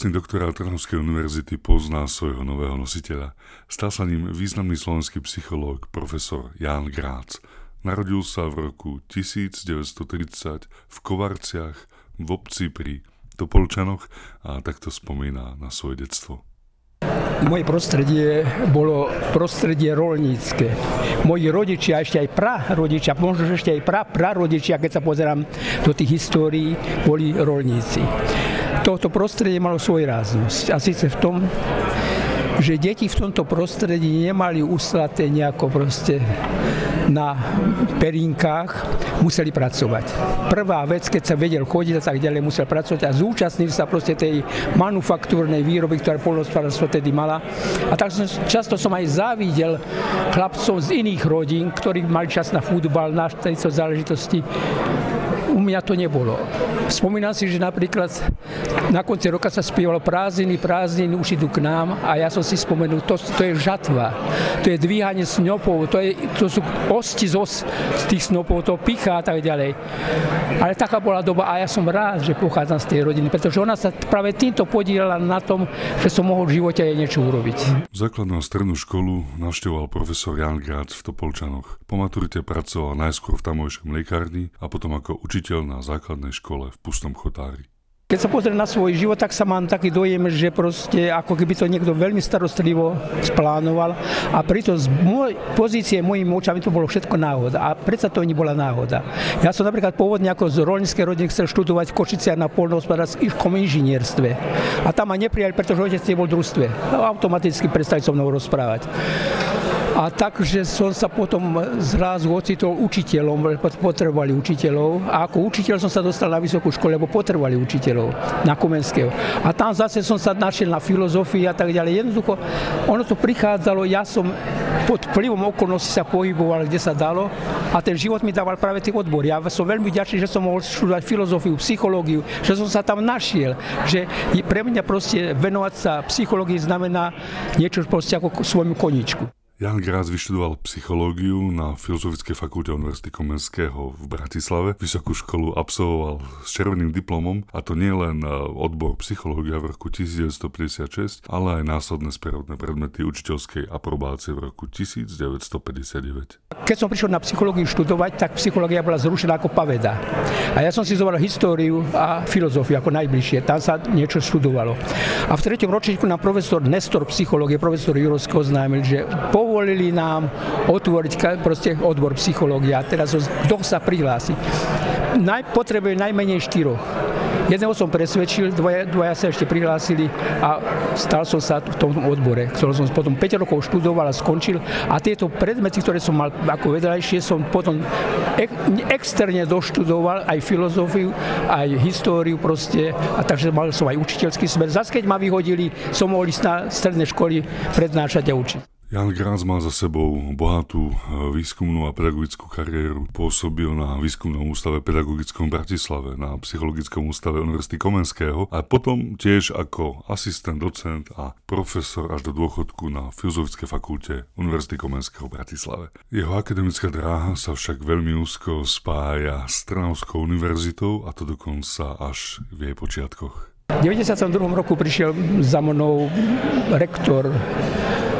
Počestný doktorát Trnavskej univerzity pozná svojho nového nositeľa. Stal sa ním významný slovenský psychológ profesor Jan Grác. Narodil sa v roku 1930 v Kovarciach v obci pri Topolčanoch a takto spomína na svoje detstvo. Moje prostredie bolo prostredie rolnícke. Moji rodičia, ešte aj prarodičia, možno ešte aj pra, prarodičia, keď sa pozerám do tých histórií, boli rolníci. Toto prostredie malo svoj ráznosť. A síce v tom, že deti v tomto prostredí nemali uslaté nejako proste na perinkách, museli pracovať. Prvá vec, keď sa vedel chodiť a tak ďalej, musel pracovať a zúčastnil sa proste tej manufaktúrnej výroby, ktorá polnospodárstvo tedy mala. A tak som, často som aj závidel chlapcov z iných rodín, ktorí mali čas na futbal, na tejto záležitosti u mňa to nebolo. Spomínam si, že napríklad na konci roka sa spievalo prázdniny, prázdniny, už idú k nám a ja som si spomenul, to, to je žatva, to je dvíhanie snopov, to, je, to sú osti zo, z tých snopov, to pichá a tak ďalej. Ale taká bola doba a ja som rád, že pochádzam z tej rodiny, pretože ona sa práve týmto podielala na tom, že som mohol v živote aj niečo urobiť. Základnú strednú školu navštevoval profesor Jan Grác v Topolčanoch. Po maturite pracoval najskôr v tamojšom lekárni a potom ako učiteľ učiteľ na základnej škole v Pustom Chotári. Keď sa pozriem na svoj život, tak sa mám taký dojem, že proste ako keby to niekto veľmi starostlivo splánoval a pritom z môj, pozície mojimi očami to bolo všetko náhoda a predsa to nebola náhoda. Ja som napríklad pôvodne ako z rolníckej rodiny chcel študovať v Košiciach na polnohospodárskom inžinierstve a tam ma neprijali, pretože otec nebol v družstve. No, automaticky prestali so mnou rozprávať. A takže som sa potom zrazu ocitol učiteľom, potrebovali učiteľov. A ako učiteľ som sa dostal na vysokú školu, lebo potrebovali učiteľov na Komenského. A tam zase som sa našiel na filozofii a tak ďalej. Jednoducho, ono to prichádzalo, ja som pod vplyvom okolností sa pohyboval, kde sa dalo a ten život mi dával práve tie odbory. Ja som veľmi vďačný, že som mohol študovať filozofiu, psychológiu, že som sa tam našiel, že pre mňa proste venovať sa psychológii znamená niečo proste ako svojmu koničku. Jan Grác vyštudoval psychológiu na Filozofickej fakulte Univerzity Komenského v Bratislave. Vysokú školu absolvoval s červeným diplomom a to nie len e, odbor psychológia v roku 1956, ale aj následné sprievodné predmety učiteľskej aprobácie v roku 1959. Keď som prišiel na psychológiu študovať, tak psychológia bola zrušená ako paveda. A ja som si zobral históriu a filozofiu ako najbližšie. Tam sa niečo študovalo. A v treťom ročníku nám profesor Nestor psychológie, profesor Jurovský oznámil, že po povolili nám otvoriť proste odbor psychológia. Teraz kto sa prihlási? Naj, potrebuje najmenej štyroch. Jedného som presvedčil, dvaja, dvaja sa ešte prihlásili a stal som sa v tom odbore, ktorý som potom 5 rokov študoval a skončil. A tieto predmety, ktoré som mal ako vedľajšie, som potom ek, externe doštudoval aj filozofiu, aj históriu proste. A takže mal som aj učiteľský smer. Zas keď ma vyhodili, som mohol ísť na stredné školy prednášať a učiť. Jan Grác má za sebou bohatú e, výskumnú a pedagogickú kariéru. Pôsobil na výskumnom ústave pedagogickom v Bratislave, na psychologickom ústave Univerzity Komenského a potom tiež ako asistent, docent a profesor až do dôchodku na Filozofickej fakulte Univerzity Komenského v Bratislave. Jeho akademická dráha sa však veľmi úzko spája s Trnavskou univerzitou a to dokonca až v jej počiatkoch. V 92. roku prišiel za mnou rektor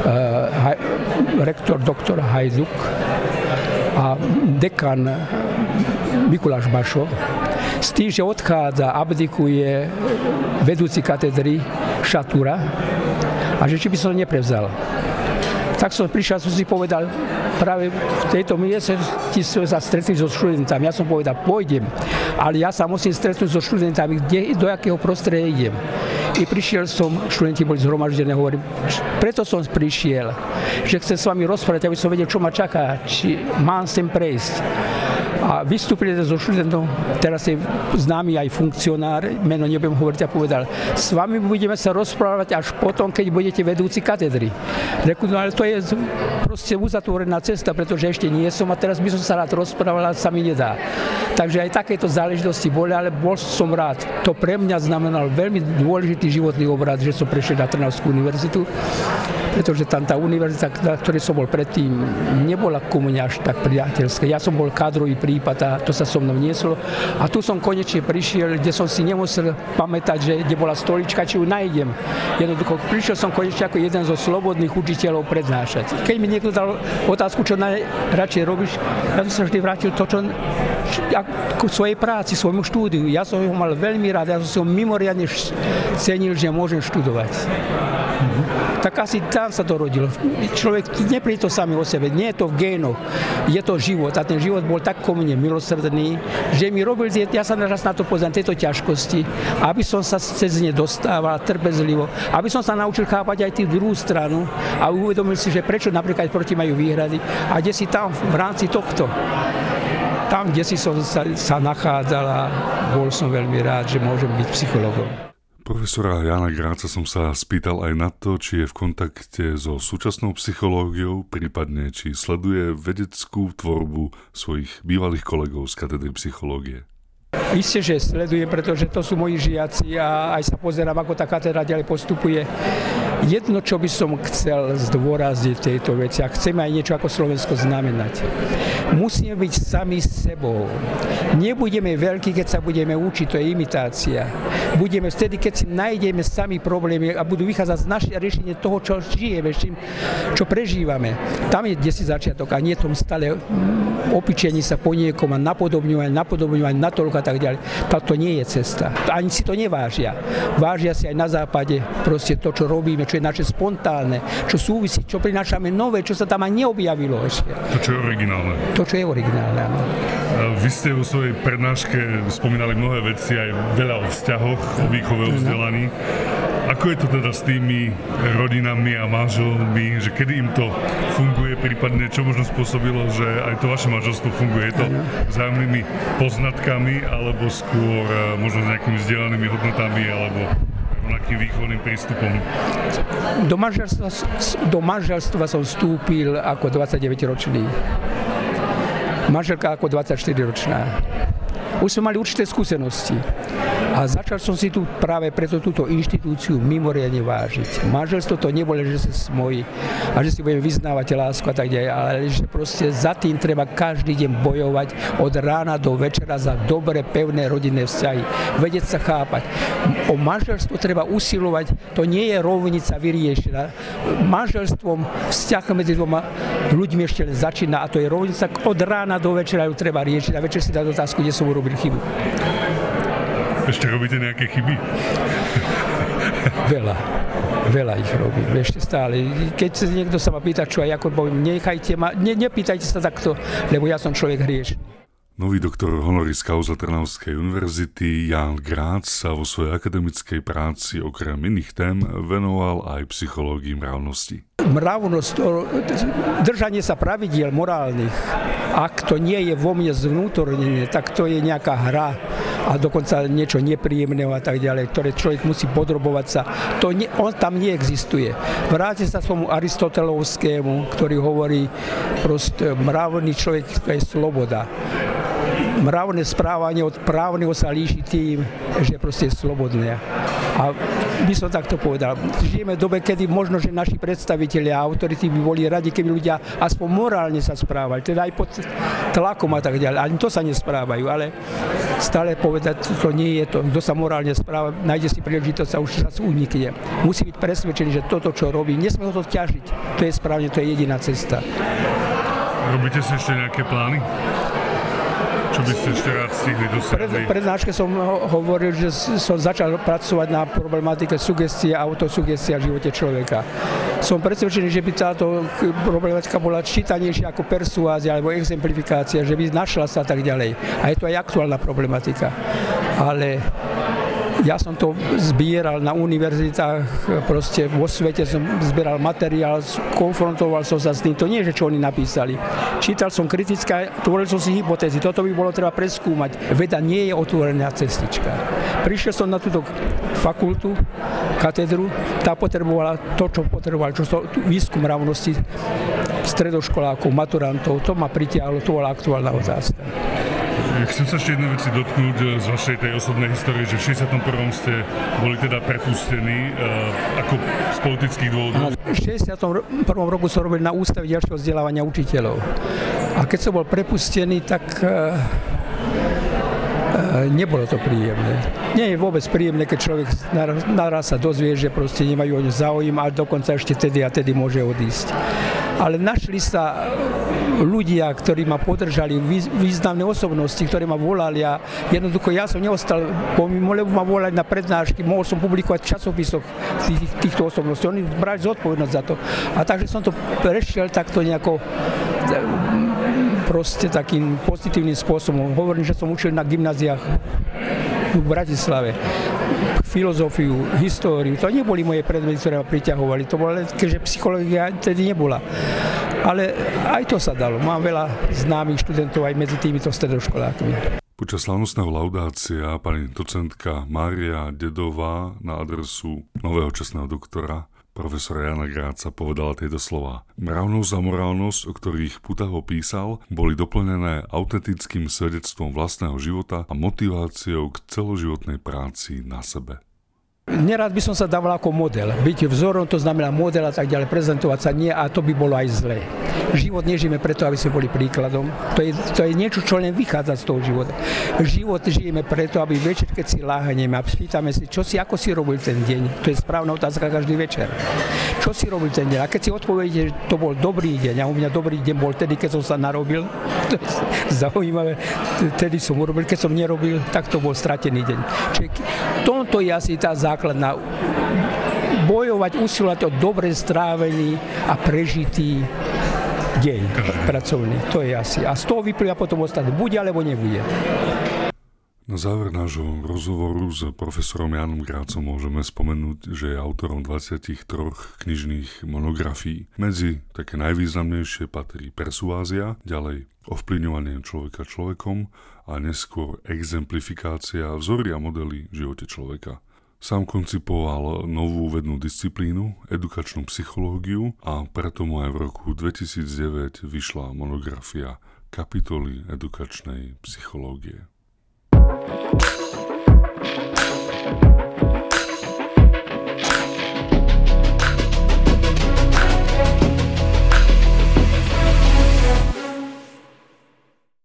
Eh, rektor doktor Hajduk a dekan Mikuláš Bašo s tým, že odchádza, abdikuje vedúci katedry Šatúra a že či by som neprevzal. Tak som prišiel, som si povedal, práve v tejto miestnosti sme sa stretli so študentami. Ja som povedal, pôjdem, ale ja sa musím stretnúť so študentami, kde, do akého prostredia idem. I prišiel som, študenti boli zhromaždené, hovorím, preto som prišiel, že chcem s vami rozprávať, aby som vedel, čo ma čaká, či mám sem prejsť a vystúpili so študentom, teraz je známy aj funkcionár, meno nebudem hovoriť a povedal, s vami budeme sa rozprávať až potom, keď budete vedúci katedry. Reku, no ale to je proste uzatvorená cesta, pretože ešte nie som a teraz by som sa rád rozprával, ale sa mi nedá. Takže aj takéto záležitosti boli, ale bol som rád. To pre mňa znamenal veľmi dôležitý životný obrad, že som prešiel na Trnavskú univerzitu, pretože tam tá univerzita, na ktorej som bol predtým, nebola ku mne až tak priateľská. Ja som bol kádrový prípad a to sa so mnou nieslo. A tu som konečne prišiel, kde som si nemusel pamätať, že kde bola stolička, či ju nájdem. Jednoducho prišiel som konečne ako jeden zo slobodných učiteľov prednášať. Keď mi niekto dal otázku, čo najradšej robíš, ja som sa vždy vrátil to, čo k svojej práci, svojmu štúdiu. Ja som ho mal veľmi rád, ja som si ho mimoriadne cenil, že môžem študovať. Tak asi tam sa to rodilo. Človek nepríde to sami o sebe, nie je to v génoch, je to život. A ten život bol tak ko mne milosrdný, že mi robil, ja sa naraz na to poznám, tieto ťažkosti, aby som sa cez ne dostával trpezlivo, aby som sa naučil chápať aj tú druhú stranu a uvedomil si, že prečo napríklad proti majú výhrady a kde si tam v rámci tohto tam, kde si som sa, sa nachádzal a bol som veľmi rád, že môžem byť psychologom. Profesora Jana Gráca som sa spýtal aj na to, či je v kontakte so súčasnou psychológiou, prípadne či sleduje vedeckú tvorbu svojich bývalých kolegov z katedry psychológie. Isté, že sledujem, pretože to sú moji žiaci a aj sa pozerám, ako tá katedra ďalej postupuje. Jedno, čo by som chcel zdôrazniť v tejto veci, a chceme aj niečo ako Slovensko znamenať. Musíme byť sami sebou. Nebudeme veľkí, keď sa budeme učiť, to je imitácia. Budeme vtedy, keď si nájdeme sami problémy a budú vychádzať z našej riešenie toho, čo žijeme, čo prežívame. Tam je kde si začiatok a nie tom stále opičení sa po niekom a napodobňovať, napodobňovať, natoľko a tak ďalej. Tak to nie je cesta. Ani si to nevážia. Vážia si aj na západe proste to, čo robíme, čo je naše spontánne, čo súvisí, čo prinášame nové, čo sa tam aj neobjavilo ešte. To, čo je originálne. To, čo je originálne, áno. Vy ste vo svojej prednáške spomínali mnohé veci, aj veľa o vzťahoch, o výchove, o vzdelaní. Ako je to teda s tými rodinami a manželmi, že kedy im to funguje, prípadne čo možno spôsobilo, že aj to vaše manželstvo funguje? Je to vzájomnými poznatkami, alebo skôr eh, možno s nejakými vzdelanými hodnotami, alebo rovnakým výchovným prístupom? Do manželstva, do manželstva som vstúpil ako 29-ročný. Manželka ako 24-ročná. Už sme mali určité skúsenosti. A začal som si tu práve preto túto inštitúciu mimoriadne vážiť. Manželstvo to nebolo, že sa smojí a že si budeme vyznávať lásku a tak ďalej, ale že proste za tým treba každý deň bojovať od rána do večera za dobré, pevné rodinné vzťahy. Vedieť sa chápať. O manželstvo treba usilovať, to nie je rovnica vyriešená. Manželstvom vzťah medzi dvoma ľuďmi ešte len začína a to je rovnica od rána do večera ju treba riešiť a večer si dať otázku, kde som urobil chybu. Ešte robíte nejaké chyby? Veľa. Veľa ich robím, ešte stále. Keď sa niekto sa ma pýta, čo aj ako poviem, nechajte ma, ne, nepýtajte sa takto, lebo ja som človek hriešný. Nový doktor honoris causa Trnavskej univerzity Jan Grác sa vo svojej akademickej práci okrem iných tém venoval aj psychológii mravnosti mravnosť, držanie sa pravidiel morálnych, ak to nie je vo mne zvnútornené, tak to je nejaká hra a dokonca niečo nepríjemného a tak ďalej, ktoré človek musí podrobovať sa. To nie, on tam neexistuje. Vráte sa tomu aristotelovskému, ktorý hovorí proste mravný človek, to je sloboda mravné správanie od právneho sa líši tým, že proste je slobodné. A by som takto povedal. Žijeme v dobe, kedy možno, že naši predstavitelia a autority by boli radi, keby ľudia aspoň morálne sa správali, teda aj pod tlakom a tak ďalej. Ani to sa nesprávajú, ale stále povedať, to nie je to. Kto sa morálne správa, nájde si príležitosť a už sa unikne. Musí byť presvedčený, že toto, čo robí, nesmie ho to ťažiť. To je správne, to je jediná cesta. Robíte si ešte nejaké plány? Čo by ste ešte rád stihli dosiahnuť? Pred, prednáške som hovoril, že som začal pracovať na problematike sugestie a autosugestie v živote človeka. Som presvedčený, že by táto problematika bola čítanejšia ako persuázia alebo exemplifikácia, že by našla sa tak ďalej. A je to aj aktuálna problematika. Ale ja som to zbieral na univerzitách, proste vo svete som zbieral materiál, konfrontoval som sa s tým. To nie je, čo oni napísali. Čítal som kritické, tvoril som si hypotézy. Toto by bolo treba preskúmať. Veda nie je otvorená cestička. Prišiel som na túto fakultu, katedru, tá potrebovala to, čo potrebovala, čo to výskum rovnosti stredoškolákov, maturantov, to ma pritiahlo, to bola aktuálna otázka. Chcem sa ešte jednu veci dotknúť eh, z vašej tej osobnej histórie, že v 61. ste boli teda prepustení uh, ako z politických dôvodov. V 61. roku som robil na ústave ďalšieho vzdelávania učiteľov. A keď som bol prepustený, tak nebolo to príjemné. Nie je vôbec príjemné, keď človek naraz sa dozvie, že proste nemajú o záujem a dokonca ešte tedy a tedy môže odísť. Ale našli sa ľudia, ktorí ma podržali, významné osobnosti, ktoré ma volali a jednoducho ja som neostal pomimo, lebo ma volali na prednášky, mohol som publikovať v časopisoch tých, týchto osobností. Oni brali zodpovednosť za to. A takže som to prešiel takto nejako proste takým pozitívnym spôsobom. Hovorím, že som učil na gymnáziách v Bratislave filozofiu, históriu. To neboli moje predmety, ktoré ma priťahovali. To bola, keďže psychológia tedy nebola. Ale aj to sa dalo. Mám veľa známych študentov aj medzi týmito stredoškolákmi. Počas slavnostného laudácia pani docentka Mária Dedová na adresu nového čestného doktora profesora Jana Gráca povedala tieto slova. Mravnosť a morálnosť, o ktorých Putaho písal, boli doplnené autentickým svedectvom vlastného života a motiváciou k celoživotnej práci na sebe. Nerad by som sa dával ako model. Byť vzorom, to znamená model a tak ďalej, prezentovať sa nie a to by bolo aj zlé. Život nežijeme preto, aby sme boli príkladom. To je, to je niečo, čo len vychádza z toho života. Život žijeme preto, aby večer, keď si láhneme a spýtame si, čo si, ako si robil ten deň. To je správna otázka každý večer. Čo si robil ten deň? A keď si odpoviete, že to bol dobrý deň, a u mňa dobrý deň bol tedy, keď som sa narobil, to je zaujímavé, tedy som urobil, keď som nerobil, tak to bol stratený deň. Čiže tomto je asi tá základná bojovať, usilovať o dobre strávený a prežitý deň pracovný. To je asi. A z toho vyplýva potom ostatné. Bude alebo nebude. Na záver nášho rozhovoru s profesorom Janom Grácom môžeme spomenúť, že je autorom 23 knižných monografií. Medzi také najvýznamnejšie patrí Persuázia, ďalej ovplyvňovanie človeka človekom a neskôr exemplifikácia vzory a modely v živote človeka. Sám koncipoval novú vednú disciplínu, edukačnú psychológiu a preto mu aj v roku 2009 vyšla monografia kapitoly edukačnej psychológie. Bye.